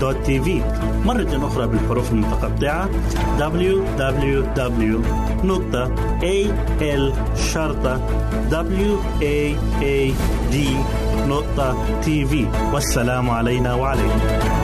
www.al-waad.tv مرة أخرى بالحروف المتقطعة. www.al-waad.tv والسلام علينا وعليكم.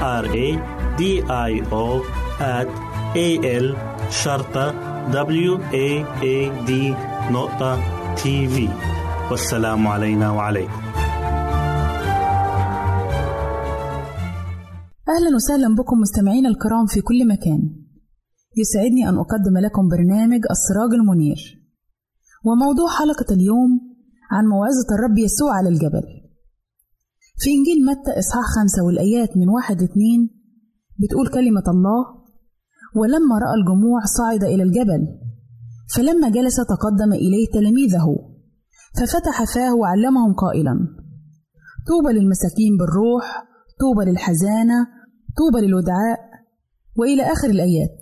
R A D I O at A L شرطة W A A D نقطة تي في والسلام علينا وعليكم. أهلا وسهلا بكم مستمعينا الكرام في كل مكان. يسعدني أن أقدم لكم برنامج السراج المنير. وموضوع حلقة اليوم عن موعظة الرب يسوع على الجبل. في إنجيل متى إصحاح خمسة والآيات من واحد اتنين بتقول كلمة الله ولما رأى الجموع صعد إلى الجبل فلما جلس تقدم إليه تلاميذه ففتح فاه وعلمهم قائلا طوبى للمساكين بالروح طوبى للحزانة طوبى للودعاء وإلى آخر الآيات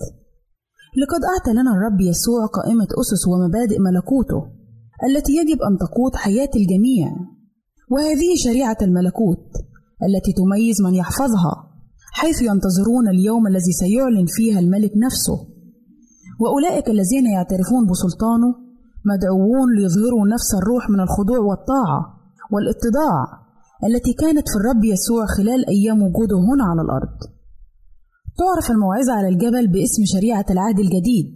لقد أعطى لنا الرب يسوع قائمة أسس ومبادئ ملكوته التي يجب أن تقود حياة الجميع. وهذه شريعة الملكوت التي تميز من يحفظها حيث ينتظرون اليوم الذي سيعلن فيها الملك نفسه وأولئك الذين يعترفون بسلطانه مدعوون ليظهروا نفس الروح من الخضوع والطاعة والاتضاع التي كانت في الرب يسوع خلال أيام وجوده هنا على الأرض. تعرف الموعظة على الجبل باسم شريعة العهد الجديد،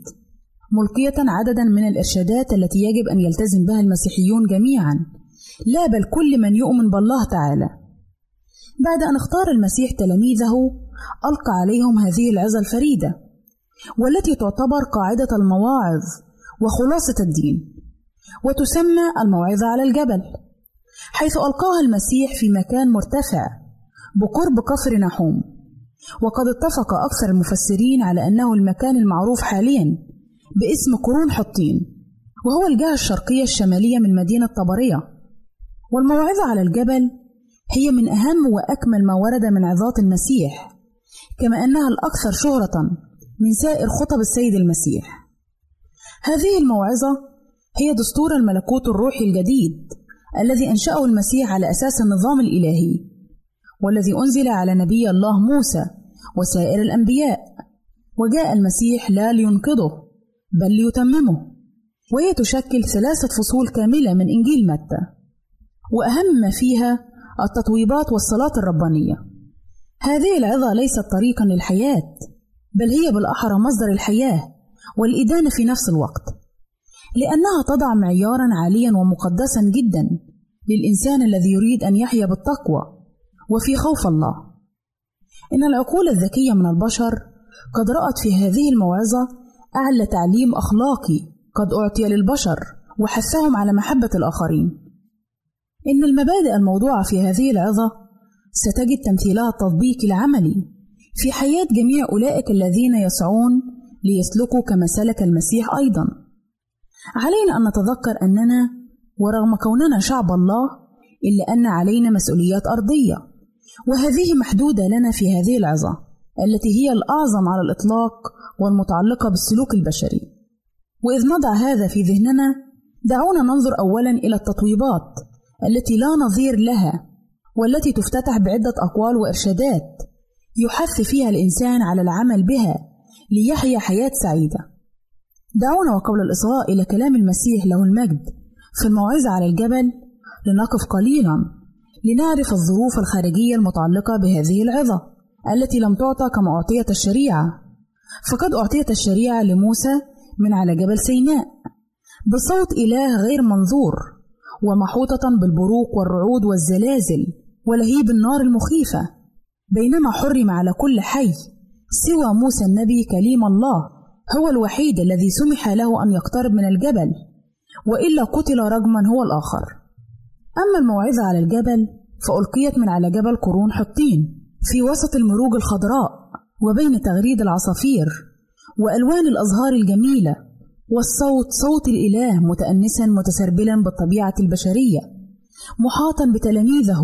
ملقية عددا من الإرشادات التي يجب أن يلتزم بها المسيحيون جميعا، لا بل كل من يؤمن بالله تعالى. بعد أن اختار المسيح تلاميذه، ألقى عليهم هذه العظة الفريدة، والتي تعتبر قاعدة المواعظ وخلاصة الدين، وتسمى الموعظة على الجبل. حيث ألقاها المسيح في مكان مرتفع بقرب كفر نحوم وقد اتفق أكثر المفسرين على أنه المكان المعروف حاليا باسم قرون حطين وهو الجهة الشرقية الشمالية من مدينة طبرية والموعظة على الجبل هي من أهم وأكمل ما ورد من عظات المسيح كما أنها الأكثر شهرة من سائر خطب السيد المسيح. هذه الموعظة هي دستور الملكوت الروحي الجديد الذي أنشأه المسيح على أساس النظام الإلهي والذي أنزل على نبي الله موسى وسائر الأنبياء. وجاء المسيح لا لينقضه بل ليتممه وهي تشكل ثلاثة فصول كاملة من إنجيل متى. وأهم ما فيها التطويبات والصلاة الربانية. هذه العظة ليست طريقا للحياة بل هي بالأحرى مصدر الحياة والإدانة في نفس الوقت لأنها تضع معيارا عاليا ومقدسا جدا للإنسان الذي يريد أن يحيا بالتقوى وفي خوف الله. إن العقول الذكية من البشر قد رأت في هذه الموعظة أعلى تعليم أخلاقي قد أعطي للبشر وحثهم على محبة الآخرين. إن المبادئ الموضوعة في هذه العظة ستجد تمثيلها التطبيقي العملي في حياة جميع أولئك الذين يسعون ليسلكوا كما سلك المسيح أيضاً. علينا أن نتذكر أننا ورغم كوننا شعب الله إلا أن علينا مسؤوليات أرضية وهذه محدودة لنا في هذه العظة التي هي الأعظم على الإطلاق والمتعلقة بالسلوك البشري. وإذ نضع هذا في ذهننا دعونا ننظر أولا إلى التطويبات التي لا نظير لها والتي تفتتح بعدة أقوال وإرشادات يحث فيها الإنسان على العمل بها ليحيا حياة سعيدة. دعونا وقبل الإصغاء إلى كلام المسيح له المجد في الموعظة على الجبل لنقف قليلا لنعرف الظروف الخارجية المتعلقة بهذه العظة التي لم تعطى كما أعطيت الشريعة. فقد أعطيت الشريعة لموسى من على جبل سيناء بصوت إله غير منظور. ومحوطة بالبروق والرعود والزلازل ولهيب النار المخيفة. بينما حرم على كل حي سوى موسى النبي كليم الله هو الوحيد الذي سمح له أن يقترب من الجبل وإلا قتل رجما هو الآخر. أما الموعظة على الجبل فألقيت من على جبل قرون حطين في وسط المروج الخضراء وبين تغريد العصافير وألوان الأزهار الجميلة والصوت صوت الإله متأنسا متسربلا بالطبيعة البشرية محاطا بتلاميذه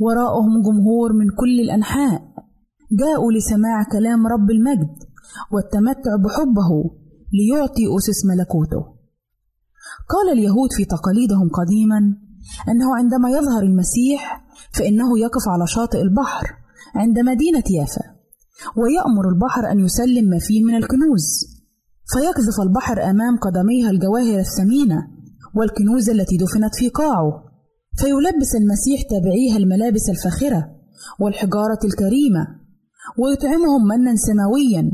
وراءهم جمهور من كل الأنحاء. جاءوا لسماع كلام رب المجد والتمتع بحبه ليعطي أسس ملكوته. قال اليهود في تقاليدهم قديما أنه عندما يظهر المسيح فإنه يقف على شاطئ البحر عند مدينة يافا ويأمر البحر أن يسلم ما فيه من الكنوز. فيقذف البحر أمام قدميها الجواهر الثمينة والكنوز التي دفنت في قاعه. فيلبس المسيح تابعيها الملابس الفاخرة والحجارة الكريمة ويطعمهم منا سماويا.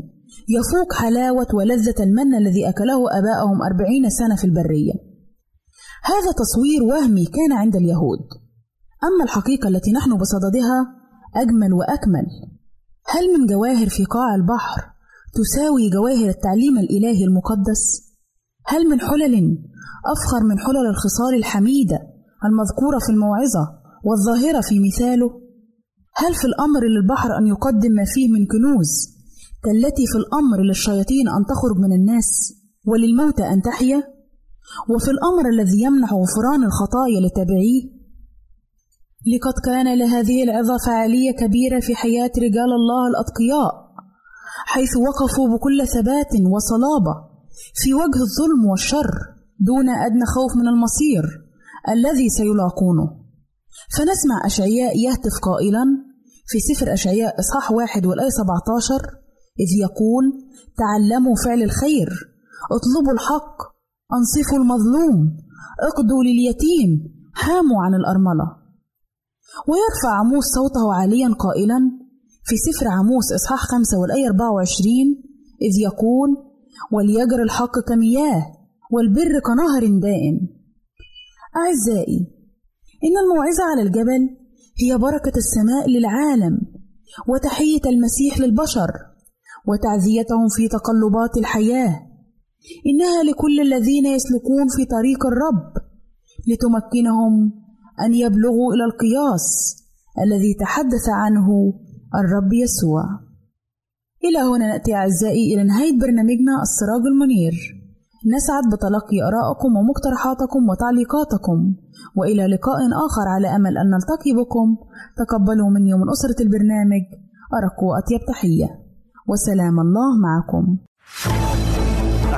يفوق حلاوة ولذة المن الذي أكله أباءهم أربعين سنة في البرية. هذا تصوير وهمي كان عند اليهود. أما الحقيقة التي نحن بصددها أجمل وأكمل. هل من جواهر في قاع البحر تساوي جواهر التعليم الإلهي المقدس؟ هل من حلل أفخر من حلل الخصال الحميدة المذكورة في الموعظة والظاهرة في مثاله؟ هل في الأمر للبحر أن يقدم ما فيه من كنوز كالتي في الأمر للشياطين أن تخرج من الناس وللموتى أن تحيا؟ وفي الأمر الذي يمنح غفران الخطايا لتابعيه لقد كان لهذه العظة فعالية كبيرة في حياة رجال الله الأتقياء حيث وقفوا بكل ثبات وصلابة في وجه الظلم والشر دون أدنى خوف من المصير الذي سيلاقونه. فنسمع أشعياء يهتف قائلا في سفر أشعياء إصحاح واحد والآية 17 إذ يقول تعلموا فعل الخير اطلبوا الحق أنصفوا المظلوم اقضوا لليتيم حاموا عن الأرملة. ويرفع عموس صوته عاليا قائلا في سفر عموس إصحاح خمسة والآية 24 إذ يقول وليجر الحق كمياه والبر كنهر دائم. أعزائي إن الموعظة على الجبل هي بركة السماء للعالم وتحية المسيح للبشر وتعزيتهم في تقلبات الحياة. إنها لكل الذين يسلكون في طريق الرب لتمكنهم أن يبلغوا إلى القياس الذي تحدث عنه الرب يسوع. إلى هنا نأتي أعزائي إلى نهاية برنامجنا السراج المنير. نسعد بتلقي آرائكم ومقترحاتكم وتعليقاتكم وإلى لقاء آخر على أمل أن نلتقي بكم. تقبلوا مني ومن أسرة البرنامج أرق وأطيب تحية. وسلام الله معكم.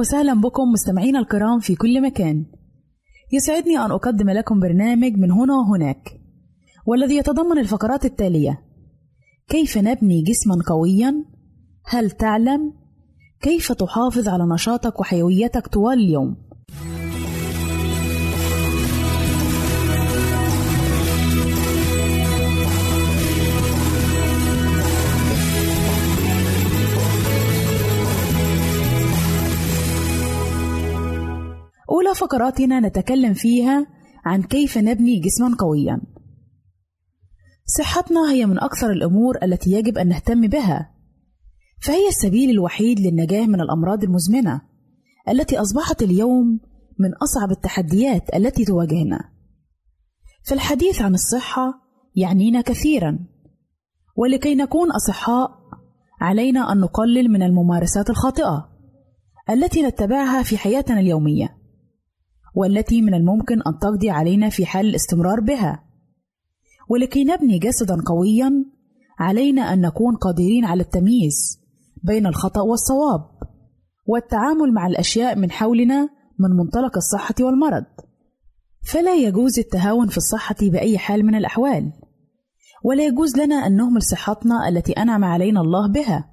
وسهلا بكم مستمعينا الكرام في كل مكان. يسعدني أن أقدم لكم برنامج من هنا وهناك والذي يتضمن الفقرات التالية كيف نبني جسما قويا؟ هل تعلم؟ كيف تحافظ على نشاطك وحيويتك طوال اليوم؟ فقراتنا نتكلم فيها عن كيف نبني جسما قويا. صحتنا هي من أكثر الأمور التي يجب أن نهتم بها. فهي السبيل الوحيد للنجاة من الأمراض المزمنة التي أصبحت اليوم من أصعب التحديات التي تواجهنا. فالحديث عن الصحة يعنينا كثيرا ولكي نكون أصحاء علينا أن نقلل من الممارسات الخاطئة التي نتبعها في حياتنا اليومية. والتي من الممكن أن تقضي علينا في حال الاستمرار بها. ولكي نبني جسدا قويا علينا أن نكون قادرين على التمييز بين الخطأ والصواب والتعامل مع الأشياء من حولنا من منطلق الصحة والمرض. فلا يجوز التهاون في الصحة بأي حال من الأحوال ولا يجوز لنا أن نهمل صحتنا التي أنعم علينا الله بها.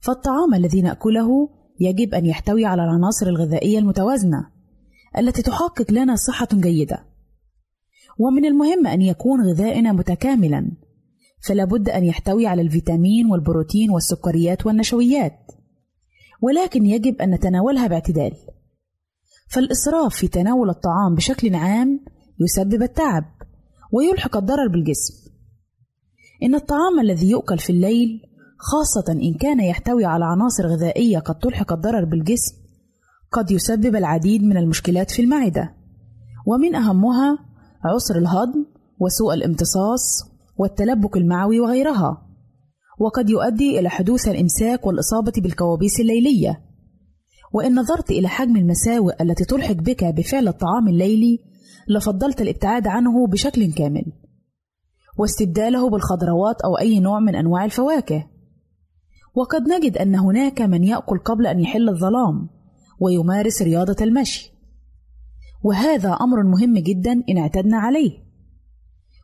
فالطعام الذي نأكله يجب أن يحتوي على العناصر الغذائية المتوازنة التي تحقق لنا صحة جيدة. ومن المهم أن يكون غذائنا متكاملا فلا بد أن يحتوي على الفيتامين والبروتين والسكريات والنشويات. ولكن يجب أن نتناولها باعتدال. فالإسراف في تناول الطعام بشكل عام يسبب التعب ويلحق الضرر بالجسم. إن الطعام الذي يؤكل في الليل خاصة إن كان يحتوي على عناصر غذائية قد تلحق الضرر بالجسم قد يسبب العديد من المشكلات في المعدة. ومن أهمها عسر الهضم وسوء الامتصاص والتلبك المعوي وغيرها وقد يؤدي إلى حدوث الإمساك والإصابة بالكوابيس الليلية. وإن نظرت إلى حجم المساوئ التي تلحق بك بفعل الطعام الليلي لفضلت الابتعاد عنه بشكل كامل واستبداله بالخضروات أو أي نوع من أنواع الفواكه. وقد نجد أن هناك من يأكل قبل أن يحل الظلام. ويمارس رياضة المشي. وهذا أمر مهم جدا إن اعتدنا عليه.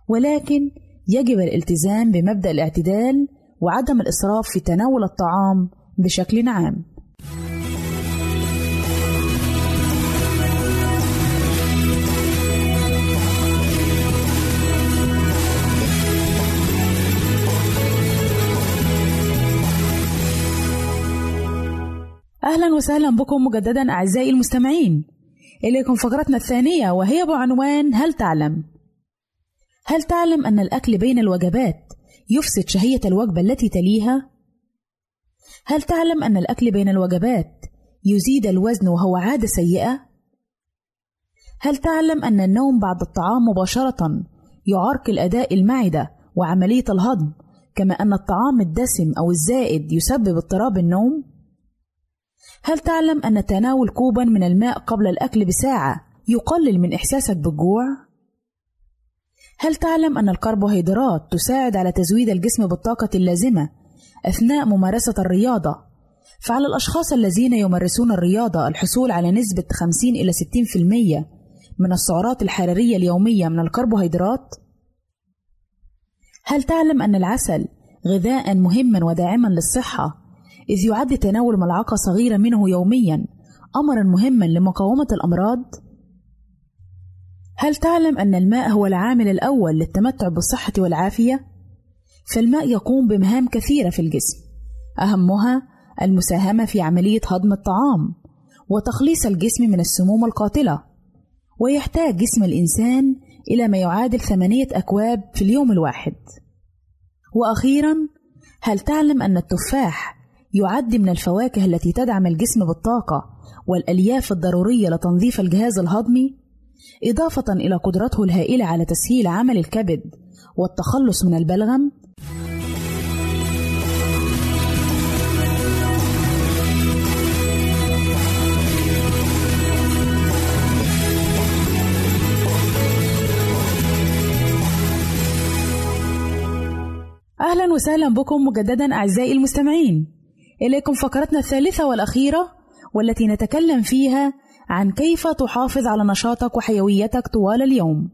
ولكن يجب الالتزام بمبدأ الاعتدال وعدم الإسراف في تناول الطعام بشكل عام. أهلا وسهلا بكم مجددا أعزائي المستمعين إليكم فقرتنا الثانية وهي بعنوان هل تعلم؟ هل تعلم أن الأكل بين الوجبات يفسد شهية الوجبة التي تليها؟ هل تعلم أن الأكل بين الوجبات يزيد الوزن وهو عادة سيئة؟ هل تعلم أن النوم بعد الطعام مباشرة يعرقل أداء المعدة وعملية الهضم كما أن الطعام الدسم أو الزائد يسبب اضطراب النوم؟ هل تعلم أن تناول كوبا من الماء قبل الأكل بساعة يقلل من إحساسك بالجوع؟ هل تعلم أن الكربوهيدرات تساعد على تزويد الجسم بالطاقة اللازمة أثناء ممارسة الرياضة؟ فعلى الأشخاص الذين يمارسون الرياضة الحصول على نسبة 50 إلى 60% من السعرات الحرارية اليومية من الكربوهيدرات؟ هل تعلم أن العسل غذاء مهما وداعما للصحة إذ يعد تناول ملعقة صغيرة منه يوميا أمرا مهما لمقاومة الأمراض؟ هل تعلم أن الماء هو العامل الأول للتمتع بالصحة والعافية؟ فالماء يقوم بمهام كثيرة في الجسم أهمها المساهمة في عملية هضم الطعام وتخليص الجسم من السموم القاتلة ويحتاج جسم الإنسان إلى ما يعادل ثمانية أكواب في اليوم الواحد وأخيرا هل تعلم أن التفاح يعد من الفواكه التي تدعم الجسم بالطاقة والألياف الضرورية لتنظيف الجهاز الهضمي إضافة إلى قدرته الهائلة على تسهيل عمل الكبد والتخلص من البلغم. أهلا وسهلا بكم مجددا أعزائي المستمعين. إليكم فقرتنا الثالثة والأخيرة والتي نتكلم فيها عن كيف تحافظ على نشاطك وحيويتك طوال اليوم.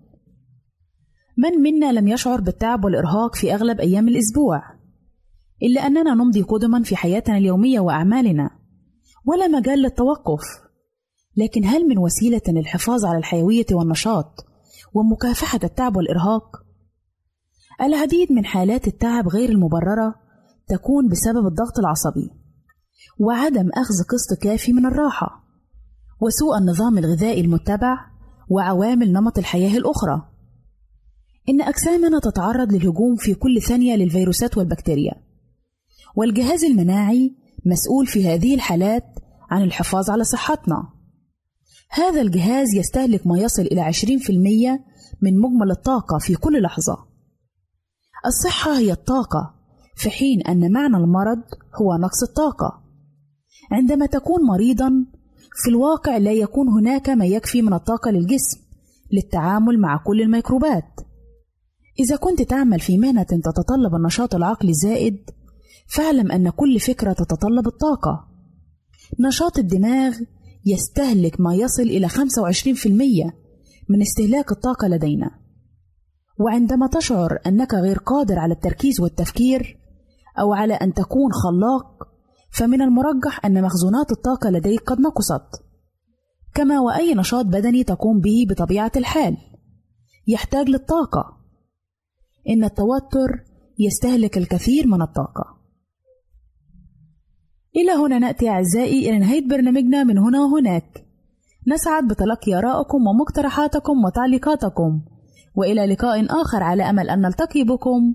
من منا لم يشعر بالتعب والإرهاق في أغلب أيام الأسبوع؟ إلا أننا نمضي قدما في حياتنا اليومية وأعمالنا ولا مجال للتوقف. لكن هل من وسيلة للحفاظ على الحيوية والنشاط ومكافحة التعب والإرهاق؟ العديد من حالات التعب غير المبررة تكون بسبب الضغط العصبي وعدم أخذ قسط كافي من الراحة وسوء النظام الغذائي المتبع وعوامل نمط الحياة الأخرى. إن أجسامنا تتعرض للهجوم في كل ثانية للفيروسات والبكتيريا. والجهاز المناعي مسؤول في هذه الحالات عن الحفاظ على صحتنا. هذا الجهاز يستهلك ما يصل إلى 20% من مجمل الطاقة في كل لحظة. الصحة هي الطاقة في حين أن معنى المرض هو نقص الطاقة. عندما تكون مريضا في الواقع لا يكون هناك ما يكفي من الطاقة للجسم للتعامل مع كل الميكروبات. إذا كنت تعمل في مهنة تتطلب النشاط العقلي الزائد فاعلم أن كل فكرة تتطلب الطاقة. نشاط الدماغ يستهلك ما يصل إلى 25% من استهلاك الطاقة لدينا. وعندما تشعر أنك غير قادر على التركيز والتفكير أو على أن تكون خلاق فمن المرجح أن مخزونات الطاقة لديك قد نقصت. كما وأي نشاط بدني تقوم به بطبيعة الحال. يحتاج للطاقة. إن التوتر يستهلك الكثير من الطاقة. إلى هنا نأتي أعزائي إلى نهاية برنامجنا من هنا وهناك. نسعد بتلقي آرائكم ومقترحاتكم وتعليقاتكم. وإلى لقاء آخر على أمل أن نلتقي بكم.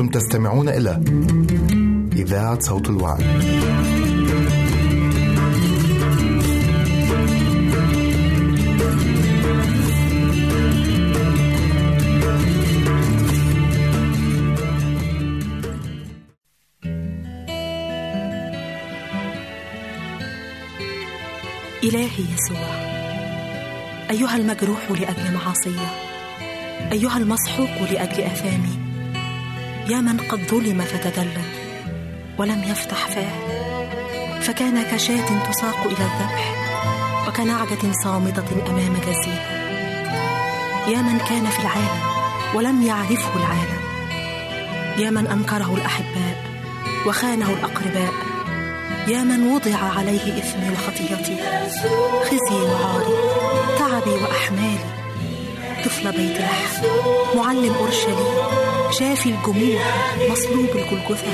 أنتم تستمعون إلى إذاعة صوت الوعي. إلهي يسوع أيها المجروح لأجل معاصية أيها المسحوق لأجل آثامي يا من قد ظلم فتدلل ولم يفتح فاه. فكان كشاة تساق إلى الذبح وكنعجة صامدة أمام جزيها يا من كان في العالم ولم يعرفه العالم. يا من أنكره الأحباء وخانه الأقرباء. يا من وضع عليه إثمي وخطيتي خزي وعاري تعبي وأحمالي. طفل بيت لحم معلم أورشليم شافي الجموع مصلوب الجلجثة.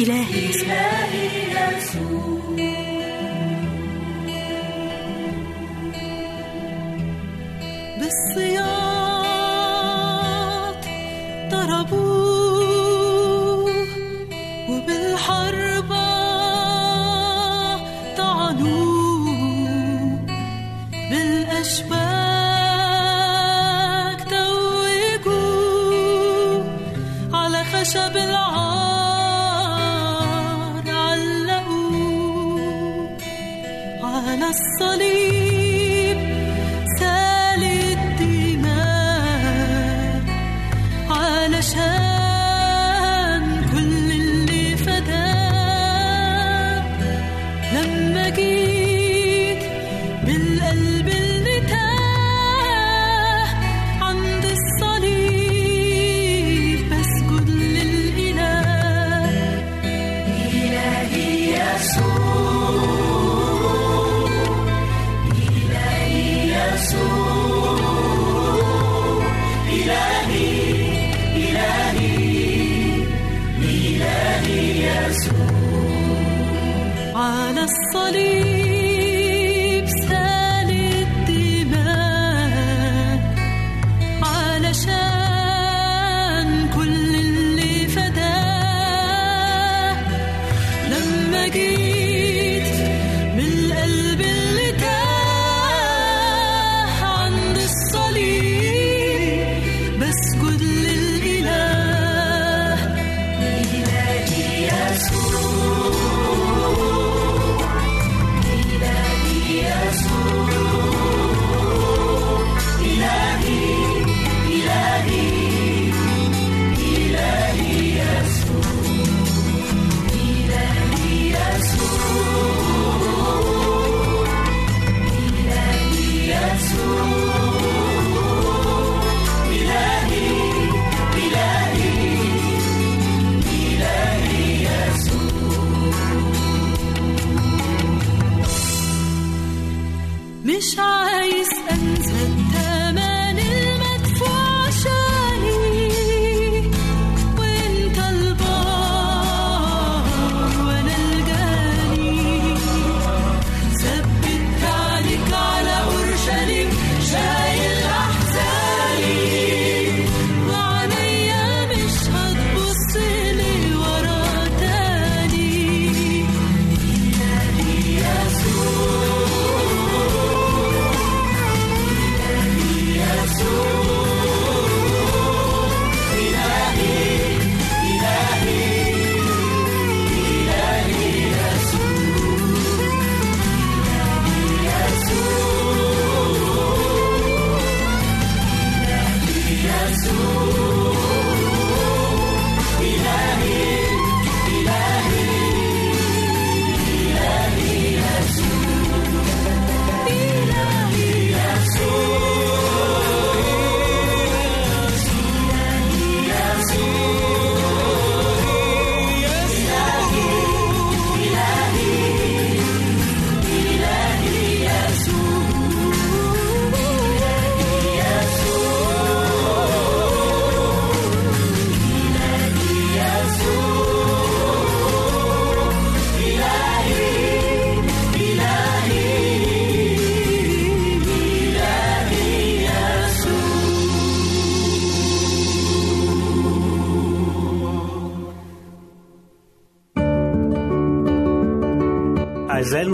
إلهي. إلهي يسوع.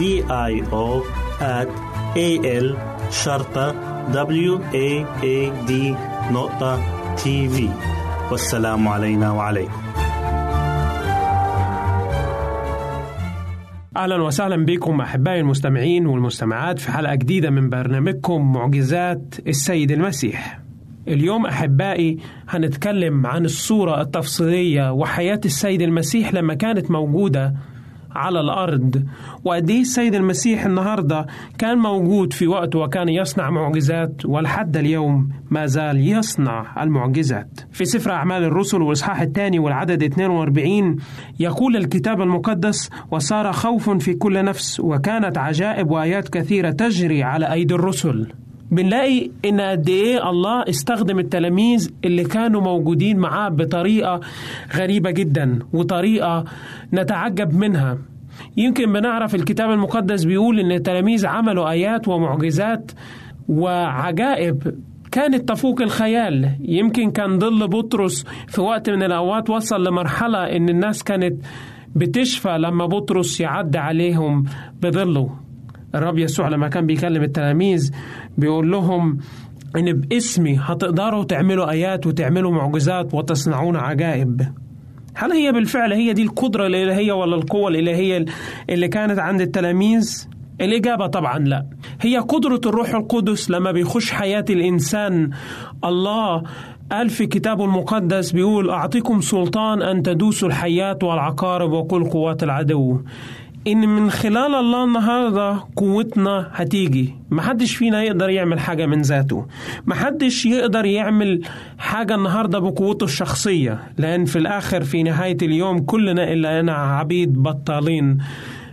D I O at A L شرطة W A A D نقطة تي في والسلام علينا وعليكم أهلا وسهلا بكم أحبائي المستمعين والمستمعات في حلقة جديدة من برنامجكم معجزات السيد المسيح. اليوم أحبائي هنتكلم عن الصورة التفصيلية وحياة السيد المسيح لما كانت موجودة على الأرض وقد إيه السيد المسيح النهارده كان موجود في وقت وكان يصنع معجزات ولحد اليوم ما زال يصنع المعجزات. في سفر أعمال الرسل والإصحاح الثاني والعدد 42 يقول الكتاب المقدس وصار خوف في كل نفس وكانت عجائب وآيات كثيرة تجري على أيدي الرسل. بنلاقي إن قد إيه الله استخدم التلاميذ اللي كانوا موجودين معاه بطريقة غريبة جدا وطريقة نتعجب منها. يمكن بنعرف الكتاب المقدس بيقول إن التلاميذ عملوا آيات ومعجزات وعجائب كانت تفوق الخيال. يمكن كان ظل بطرس في وقت من الأوقات وصل لمرحلة إن الناس كانت بتشفى لما بطرس يعدي عليهم بظله. الرب يسوع لما كان بيكلم التلاميذ بيقول لهم إن باسمي هتقدروا تعملوا آيات وتعملوا معجزات وتصنعون عجائب. هل هي بالفعل هي دي القدرة الإلهية ولا القوة الإلهية اللي كانت عند التلاميذ؟ الإجابة طبعا لا. هي قدرة الروح القدس لما بيخش حياة الإنسان. الله قال في كتابه المقدس بيقول أعطيكم سلطان أن تدوسوا الحياة والعقارب وكل قوات العدو. إن من خلال الله النهارده قوتنا هتيجي. محدش فينا يقدر يعمل حاجة من ذاته. محدش يقدر يعمل حاجة النهارده بقوته الشخصية. لأن في الآخر في نهاية اليوم كلنا إلا أنا عبيد بطالين.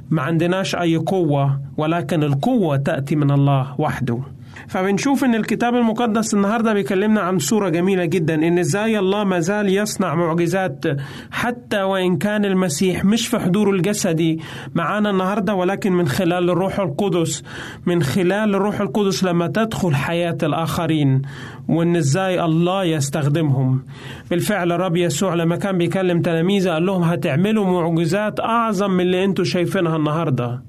ما عندناش أي قوة ولكن القوة تأتي من الله وحده. فبنشوف إن الكتاب المقدس النهارده بيكلمنا عن صورة جميلة جدا إن إزاي الله ما زال يصنع معجزات حتى وإن كان المسيح مش في حضوره الجسدي معانا النهارده ولكن من خلال الروح القدس من خلال الروح القدس لما تدخل حياة الآخرين وإن إزاي الله يستخدمهم. بالفعل الرب يسوع لما كان بيكلم تلاميذه قال لهم هتعملوا معجزات أعظم من اللي أنتم شايفينها النهارده.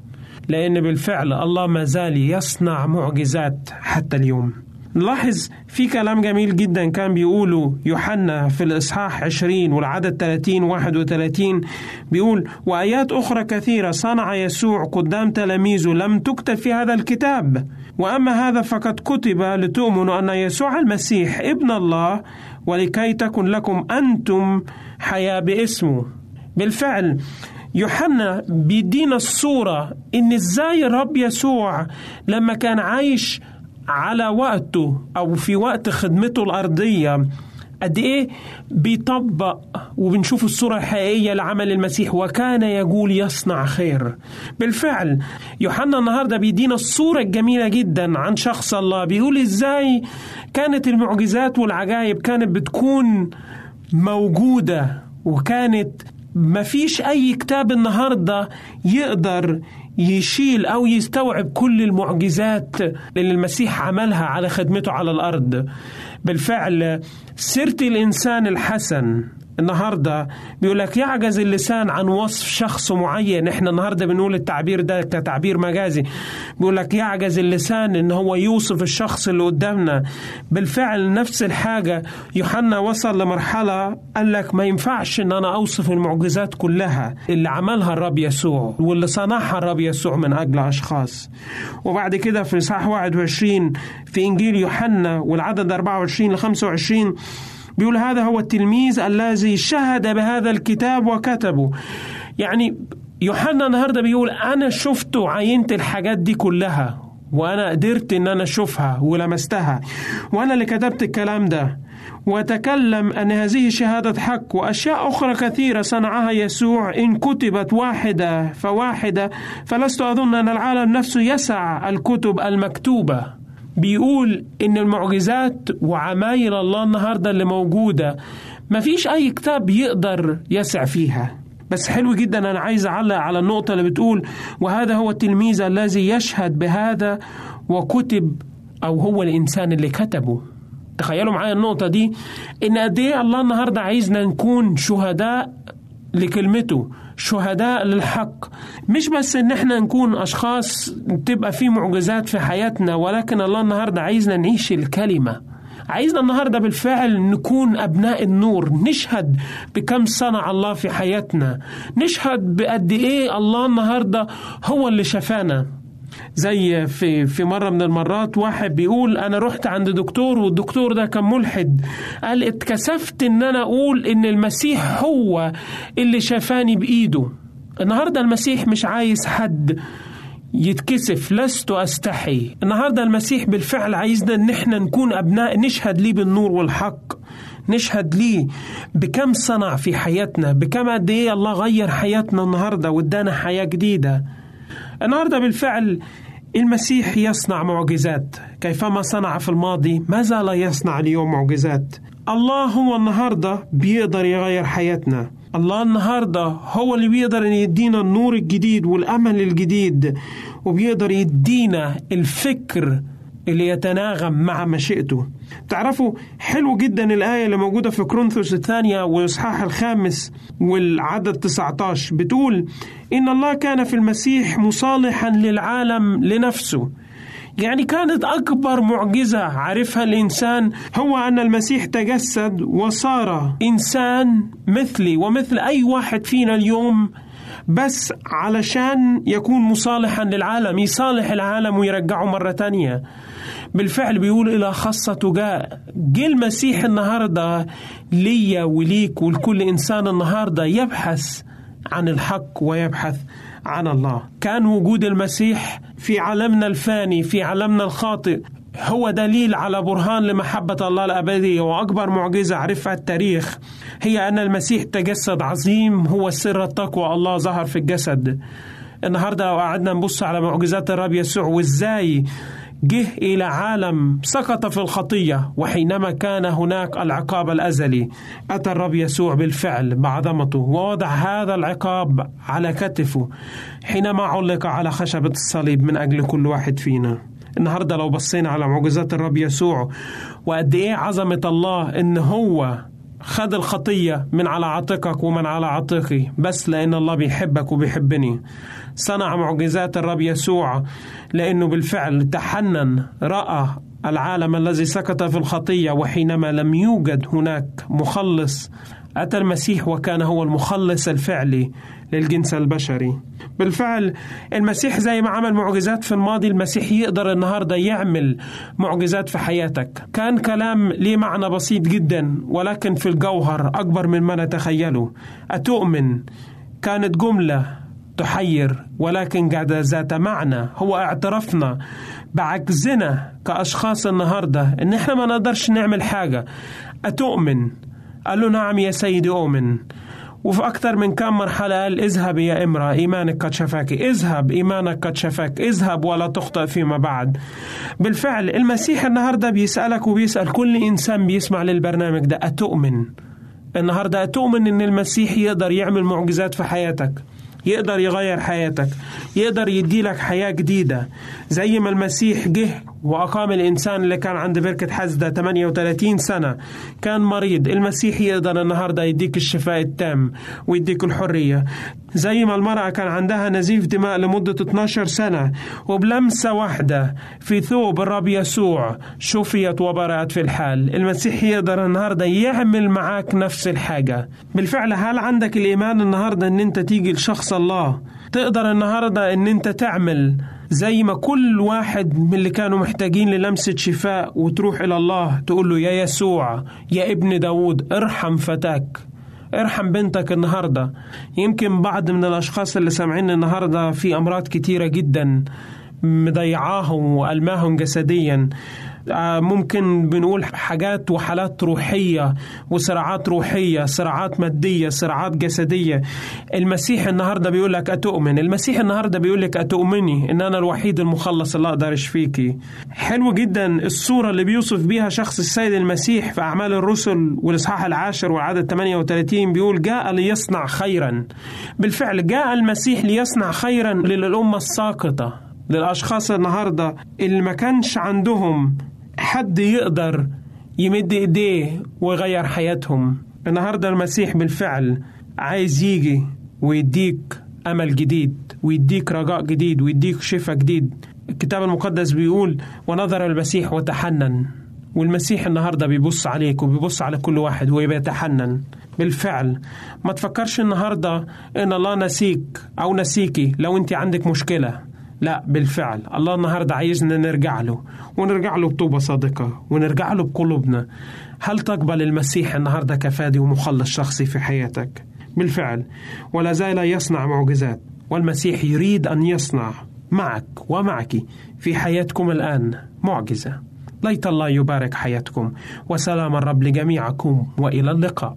لأن بالفعل الله ما زال يصنع معجزات حتى اليوم. نلاحظ في كلام جميل جدا كان بيقوله يوحنا في الإصحاح 20 والعدد 30 31 بيقول وآيات أخرى كثيرة صنع يسوع قدام تلاميذه لم تكتب في هذا الكتاب. وأما هذا فقد كتب لتؤمنوا أن يسوع المسيح ابن الله ولكي تكن لكم أنتم حياة باسمه. بالفعل يوحنا بيدينا الصورة إن إزاي الرب يسوع لما كان عايش على وقته أو في وقت خدمته الأرضية قد إيه بيطبق وبنشوف الصورة الحقيقية لعمل المسيح وكان يقول يصنع خير. بالفعل يوحنا النهاردة بيدينا الصورة الجميلة جدا عن شخص الله. بيقول إزاي كانت المعجزات والعجائب كانت بتكون موجودة وكانت ما فيش أي كتاب النهاردة يقدر يشيل أو يستوعب كل المعجزات اللي المسيح عملها على خدمته على الأرض. بالفعل سيرة الإنسان الحسن النهارده بيقول لك يعجز اللسان عن وصف شخص معين. إحنا النهارده بنقول التعبير ده كتعبير مجازي. بيقول لك يعجز اللسان إن هو يوصف الشخص اللي قدامنا. بالفعل نفس الحاجة. يوحنا وصل لمرحلة قال لك ما ينفعش إن أنا أوصف المعجزات كلها. اللي عملها الرب يسوع واللي صنعها الرب يسوع من أجل أشخاص. وبعد كده في إصحاح 21 في إنجيل يوحنا والعدد 24 ل 25 بيقول هذا هو التلميذ الذي شهد بهذا الكتاب وكتبه. يعني يوحنا النهارده بيقول أنا شفت وعينت الحاجات دي كلها وأنا قدرت إن أنا أشوفها ولمستها وأنا اللي كتبت الكلام ده. وتكلم أن هذه شهادة حق وأشياء أخرى كثيرة صنعها يسوع. إن كتبت واحدة فواحدة فلست أظن أن العالم نفسه يسع الكتب المكتوبة. بيقول إن المعجزات وعمايل الله النهارده اللي موجودة مفيش أي كتاب يقدر يسع فيها. بس حلو جدا أنا عايز أعلق على النقطة اللي بتقول وهذا هو التلميذ الذي يشهد بهذا وكتب أو هو الإنسان اللي كتبه. تخيلوا معايا النقطة دي إن قد إيه الله النهارده عايزنا نكون شهداء لكلمته شهداء للحق. مش بس إن إحنا نكون أشخاص تبقى في معجزات في حياتنا ولكن الله النهارده عايزنا نعيش الكلمة. عايزنا النهارده بالفعل نكون أبناء النور. نشهد بكم صنع الله في حياتنا. نشهد بقد إيه الله النهارده هو اللي شفانا. زي في في مرة من المرات واحد بيقول أنا رحت عند دكتور والدكتور ده كان ملحد. قال اتكسفت إن أنا أقول إن المسيح هو اللي شفاني بإيده. النهارده المسيح مش عايز حد يتكسف لست أستحي. النهارده المسيح بالفعل عايزنا إن إحنا نكون أبناء نشهد ليه بالنور والحق. نشهد ليه بكم صنع في حياتنا بكم قد إيه الله غير حياتنا النهارده وادانا حياة جديدة. النهارده بالفعل المسيح يصنع معجزات. كيفما صنع في الماضي ما زال يصنع اليوم معجزات. الله هو النهارده بيقدر يغير حياتنا. الله النهارده هو اللي بيقدر إن يدينا النور الجديد والأمل الجديد وبيقدر يدينا الفكر اللي يتناغم مع مشيئته. تعرفوا حلو جدا الآية اللي موجودة في كورنثوس الثانية والإصحاح الخامس والعدد 19 بتقول إن الله كان في المسيح مصالحا للعالم لنفسه. يعني كانت أكبر معجزة عرفها الإنسان هو أن المسيح تجسد وصار إنسان مثلي ومثل أي واحد فينا اليوم بس علشان يكون مصالحا للعالم يصالح العالم ويرجعه مرة تانية. بالفعل بيقول إلى خاصة جاء جه المسيح النهاردة ليا وليك ولكل إنسان النهاردة يبحث عن الحق ويبحث عن الله. كان وجود المسيح في عالمنا الفاني في عالمنا الخاطئ هو دليل على برهان لمحبة الله الأبدية وأكبر معجزة عرفها التاريخ هي أن المسيح تجسد عظيم هو سر التقوى. الله ظهر في الجسد. النهاردة لو قعدنا نبص على معجزات الرب يسوع وإزاي جه إلى عالم سقط في الخطية وحينما كان هناك العقاب الأزلي أتى الرب يسوع بالفعل بعظمته ووضع هذا العقاب على كتفه. حينما علق على خشبة الصليب من أجل كل واحد فينا. النهارده لو بصينا على معجزات الرب يسوع وقد إيه عظمة الله إن هو خد الخطية من على عاتقك ومن على عاتقي بس لأن الله بيحبك وبيحبني. صنع معجزات الرب يسوع لأنه بالفعل تحنن رأى العالم الذي سقط في الخطية وحينما لم يوجد هناك مخلص أتى المسيح وكان هو المخلص الفعلي للجنس البشري. بالفعل المسيح زي ما عمل معجزات في الماضي المسيح يقدر النهاردة يعمل معجزات في حياتك. كان كلام ليه معنى بسيط جدا ولكن في الجوهر أكبر من ما نتخيله. أتؤمن؟ كانت جملة تحير ولكن قد ذات معنى. هو اعترفنا بعجزنا كأشخاص النهاردة إن إحنا ما نقدرش نعمل حاجة. أتؤمن؟ قال له نعم يا سيدي أؤمن. وفي أكثر من كم مرحلة قال اذهب يا إمرأة إيمانك قد شفاك. اذهب إيمانك قد شفاك. اذهب ولا تخطئ فيما بعد. بالفعل المسيح النهاردة بيسألك وبيسأل كل إنسان بيسمع للبرنامج ده. أتؤمن؟ النهاردة أتؤمن إن المسيح يقدر يعمل معجزات في حياتك؟ يقدر يغير حياتك يقدر يديلك حياة جديدة. زي ما المسيح جه وأقام الإنسان اللي كان عند بركة حزدة 38 سنة. كان مريض. المسيح يقدر النهاردة يديك الشفاء التام ويديك الحرية. زي ما المرأة كان عندها نزيف دماء لمدة 12 سنة. وبلمسة واحدة في ثوب الرب يسوع شفيت وبرأت في الحال. المسيح يقدر النهاردة يعمل معاك نفس الحاجة. بالفعل هل عندك الإيمان النهاردة أن أنت تيجي لشخص الله؟ تقدر النهاردة أن أنت تعمل زي ما كل واحد من اللي كانوا محتاجين للمسة شفاء وتروح إلى الله تقول له يا يسوع يا ابن داود ارحم فتاك ارحم بنتك النهاردة. يمكن بعض من الأشخاص اللي سامعين النهاردة في أمراض كتيرة جدا مضيعاهم وألماهم جسديا. ممكن بنقول حاجات وحالات روحية وصراعات روحية صراعات مادية صراعات جسدية. المسيح النهاردة بيقول لك أتؤمن. المسيح النهاردة بيقول لك أتؤمني إن أنا الوحيد المخلص اللي أقدر أشفيكي حلو جدا الصورة اللي بيوصف بيها شخص السيد المسيح في أعمال الرسل والإصحاح العاشر والعدد 38 بيقول جاء ليصنع خيرا. بالفعل جاء المسيح ليصنع خيرا للأمة الساقطة للأشخاص النهاردة اللي ما كانش عندهم حد يقدر يمد إيديه ويغير حياتهم. النهارده المسيح بالفعل عايز يجي ويديك أمل جديد ويديك رجاء جديد ويديك شفاء جديد. الكتاب المقدس بيقول ونظر المسيح وتحنن والمسيح النهارده بيبص عليك وبيبص على كل واحد وبيتحنن بالفعل. ما تفكرش النهارده إن الله نسيك أو نسيكي لو أنت عندك مشكلة. لا بالفعل. الله النهارده عايزنا نرجع له ونرجع له بتوبة صادقة ونرجع له بقلوبنا. هل تقبل المسيح النهارده كفادي ومخلص شخصي في حياتك؟ بالفعل. ولا زال يصنع معجزات والمسيح يريد أن يصنع معك ومعك في حياتكم الآن معجزة. ليت الله يبارك حياتكم وسلام الرب لجميعكم وإلى اللقاء.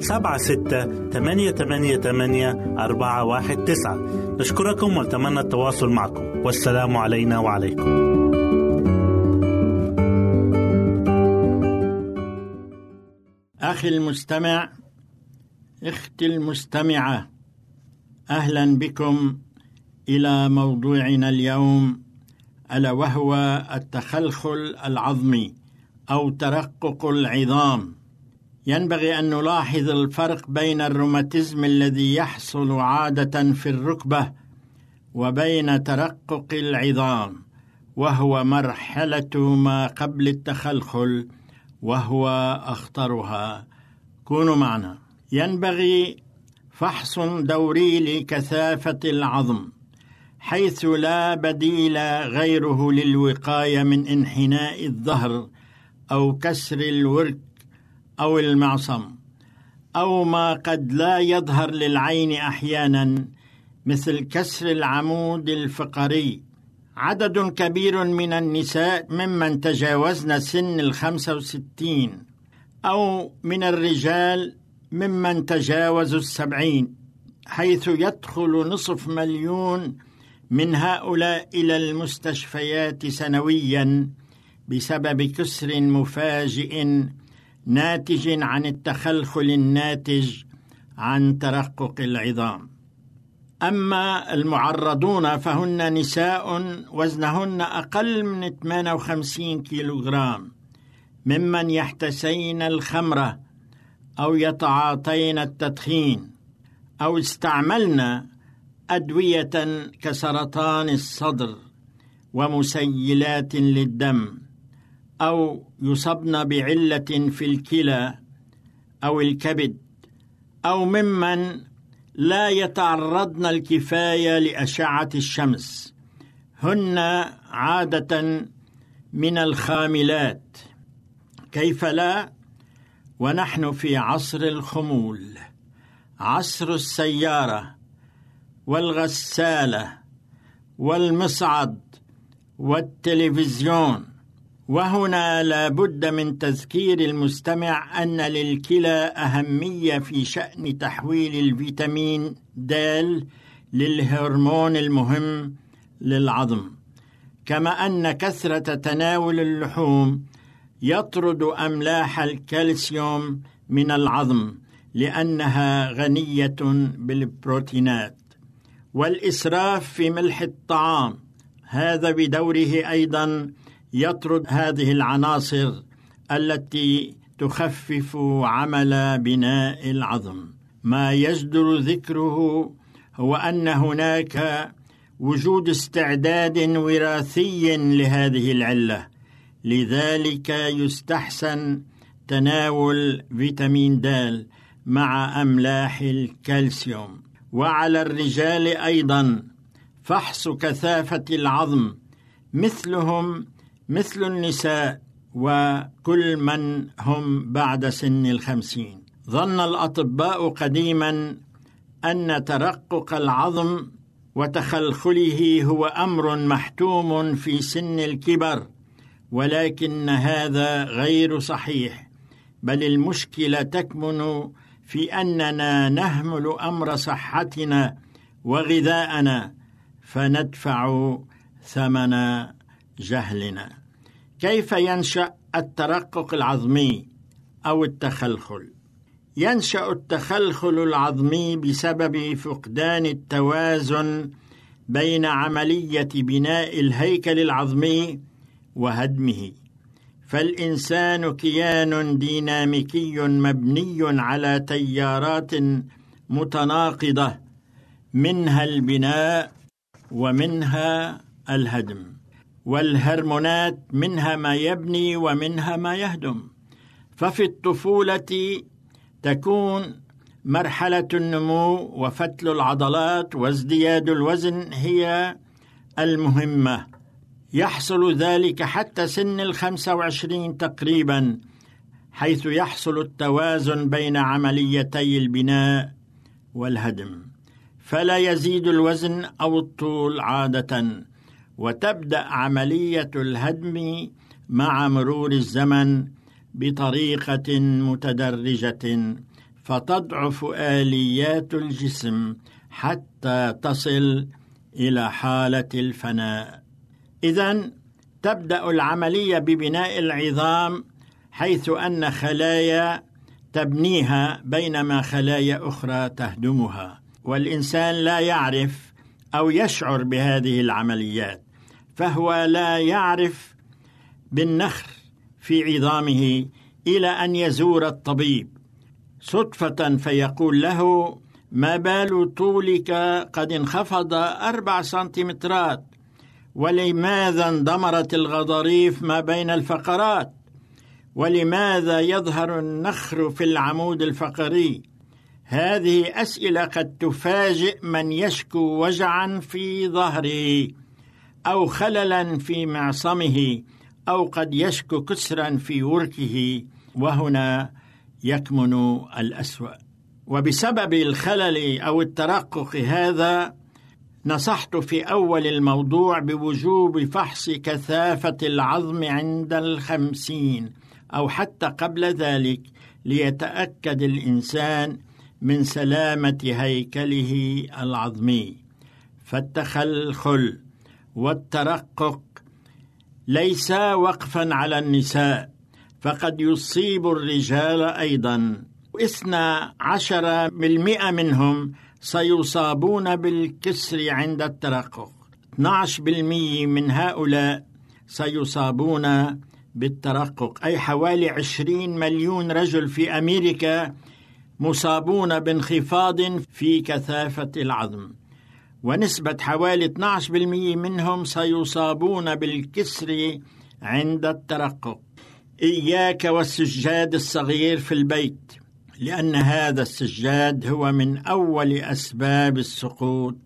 سبعة ستة ثمانية ثمانية ثمانية أربعة واحد تسعة. نشكركم ونتمنى التواصل معكم. والسلام علينا وعليكم. أخي المستمع أختي المستمعة أهلا بكم إلى موضوعنا اليوم ألا وهو التخلخل العظمي أو ترقق العظام. ينبغي أن نلاحظ الفرق بين الروماتيزم الذي يحصل عادة في الركبة وبين ترقق العظام وهو مرحلة ما قبل التخلخل وهو أخطرها. كونوا معنا. ينبغي فحص دوري لكثافة العظم حيث لا بديل غيره للوقاية من انحناء الظهر أو كسر الورك أو المعصم أو ما قد لا يظهر للعين أحيانا مثل كسر العمود الفقري. عدد كبير من النساء ممن تجاوزن سن الخمسة وستين أو من الرجال ممن تجاوزوا السبعين حيث يدخل نصف مليون من هؤلاء إلى المستشفيات سنويا بسبب كسر مفاجئ ناتج عن التخلخل الناتج عن ترقق العظام. أما المعرضون فهن نساء وزنهن أقل من 58 كيلوغرام ممن يحتسين الخمرة أو يتعاطين التدخين أو استعملن أدوية كسرطان الصدر ومسيلات للدم. أو يصبن بعلة في الكلى أو الكبد أو ممن لا يتعرضن الكفاية لأشعة الشمس. هن عادة من الخاملات. كيف لا؟ ونحن في عصر الخمول. عصر السيارة والغسالة والمصعد والتلفزيون. وهنا لا بد من تذكير المستمع أن للكلى أهمية في شأن تحويل الفيتامين د للهرمون المهم للعظم. كما أن كثرة تناول اللحوم يطرد أملاح الكالسيوم من العظم لأنها غنية بالبروتينات. والإسراف في ملح الطعام هذا بدوره أيضا يطرد هذه العناصر التي تخفف عمل بناء العظم. ما يجدر ذكره هو أن هناك وجود استعداد وراثي لهذه العلة. لذلك يستحسن تناول فيتامين د مع أملاح الكالسيوم. وعلى الرجال أيضا فحص كثافة العظم مثلهم مثل النساء وكل من هم بعد سن الخمسين. ظن الأطباء قديما أن ترقق العظم وتخلخله هو أمر محتوم في سن الكبر ولكن هذا غير صحيح. بل المشكلة تكمن في أننا نهمل أمر صحتنا وغذاءنا فندفع ثمن جهلنا. كيف ينشأ الترقق العظمي أو التخلخل؟ ينشأ التخلخل العظمي بسبب فقدان التوازن بين عملية بناء الهيكل العظمي وهدمه. فالإنسان كيان ديناميكي مبني على تيارات متناقضة منها البناء ومنها الهدم. والهرمونات منها ما يبني ومنها ما يهدم. ففي الطفولة تكون مرحلة النمو وفتل العضلات وازدياد الوزن هي المهمة. يحصل ذلك حتى سن الخمسة وعشرين تقريبا حيث يحصل التوازن بين عمليتي البناء والهدم. فلا يزيد الوزن أو الطول عادة. وتبدأ عملية الهدم مع مرور الزمن بطريقة متدرجة فتضعف آليات الجسم حتى تصل إلى حالة الفناء. اذا تبدأ العملية ببناء العظام حيث أن خلايا تبنيها بينما خلايا أخرى تهدمها والإنسان لا يعرف أو يشعر بهذه العمليات. فهو لا يعرف بالنخر في عظامه إلى أن يزور الطبيب. صدفة فيقول له ما بال طولك قد انخفض أربع سنتيمترات ولماذا اندمرت الغضاريف ما بين الفقرات؟ ولماذا يظهر النخر في العمود الفقري؟ هذه أسئلة قد تفاجئ من يشكو وجعا في ظهره. أو خللا في معصمه أو قد يشكو كسرا في وركه وهنا يكمن الأسوأ. وبسبب الخلل أو الترقق هذا نصحت في أول الموضوع بوجوب فحص كثافة العظم عند الخمسين أو حتى قبل ذلك ليتأكد الإنسان من سلامة هيكله العظمي. فالتخلخل والترقق ليس وقفا على النساء فقد يصيب الرجال أيضا. اثنا عشر بالمئة منهم سيصابون بالكسر عند الترقق. 12% من هؤلاء سيصابون بالترقق. أي حوالي 20 مليون رجل في أمريكا مصابون بانخفاض في كثافة العظم. ونسبة حوالي 12% منهم سيصابون بالكسر عند الترقق. إياك والسجاد الصغير في البيت لأن هذا السجاد هو من أول أسباب السقوط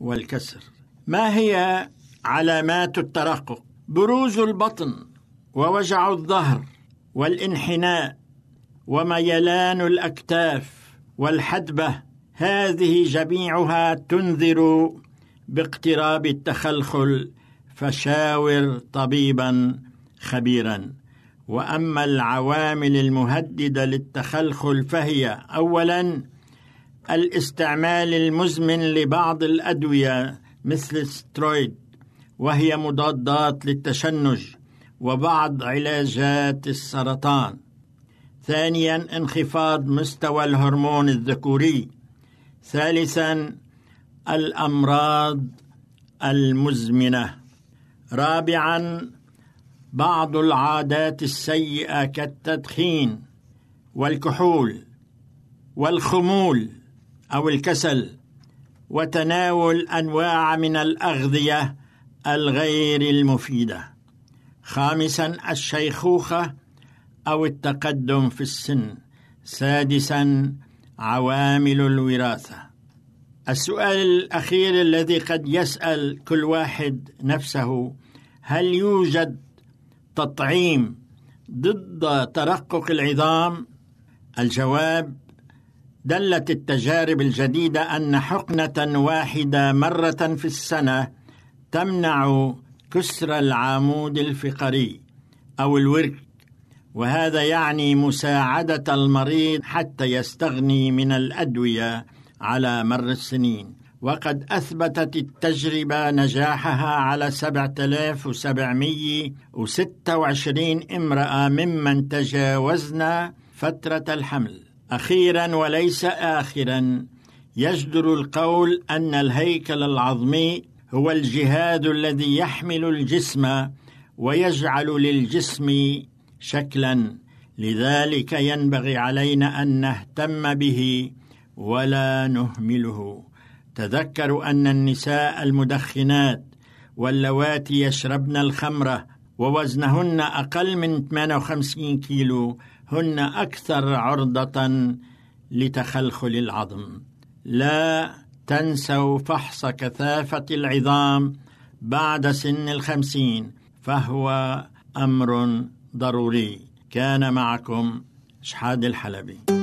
والكسر. ما هي علامات الترقق؟ بروز البطن ووجع الظهر والانحناء وميلان الأكتاف والحدبة هذه جميعها تنذر باقتراب التخلخل فشاور طبيبا خبيرا. وأما العوامل المهددة للتخلخل فهي اولا الاستعمال المزمن لبعض الأدوية مثل السترويد وهي مضادات للتشنج وبعض علاجات السرطان. ثانيا انخفاض مستوى الهرمون الذكوري. ثالثا الأمراض المزمنة. رابعا بعض العادات السيئة كالتدخين والكحول والخمول أو الكسل وتناول أنواع من الأغذية الغير المفيدة. خامسا الشيخوخة أو التقدم في السن. سادسا عوامل الوراثة. السؤال الأخير الذي قد يسأل كل واحد نفسه هل يوجد تطعيم ضد ترقق العظام؟ الجواب دلت التجارب الجديدة أن حقنة واحدة مرة في السنة تمنع كسر العمود الفقري أو الورك. وهذا يعني مساعدة المريض حتى يستغني من الأدوية على مر السنين. وقد أثبتت التجربة نجاحها على 7726 امرأة ممن تجاوزن فترة الحمل. أخيرا وليس آخرا يجدر القول أن الهيكل العظمي هو الجهاد الذي يحمل الجسم ويجعل للجسم شكلا. لذلك ينبغي علينا أن نهتم به ولا نهمله. تذكروا أن النساء المدخنات واللواتي يشربن الخمرة ووزنهن أقل من 58 كيلو هن أكثر عرضة لتخلخل العظم. لا تنسوا فحص كثافة العظام بعد سن الخمسين فهو أمر ضروري. كان معكم شحاد الحلبي.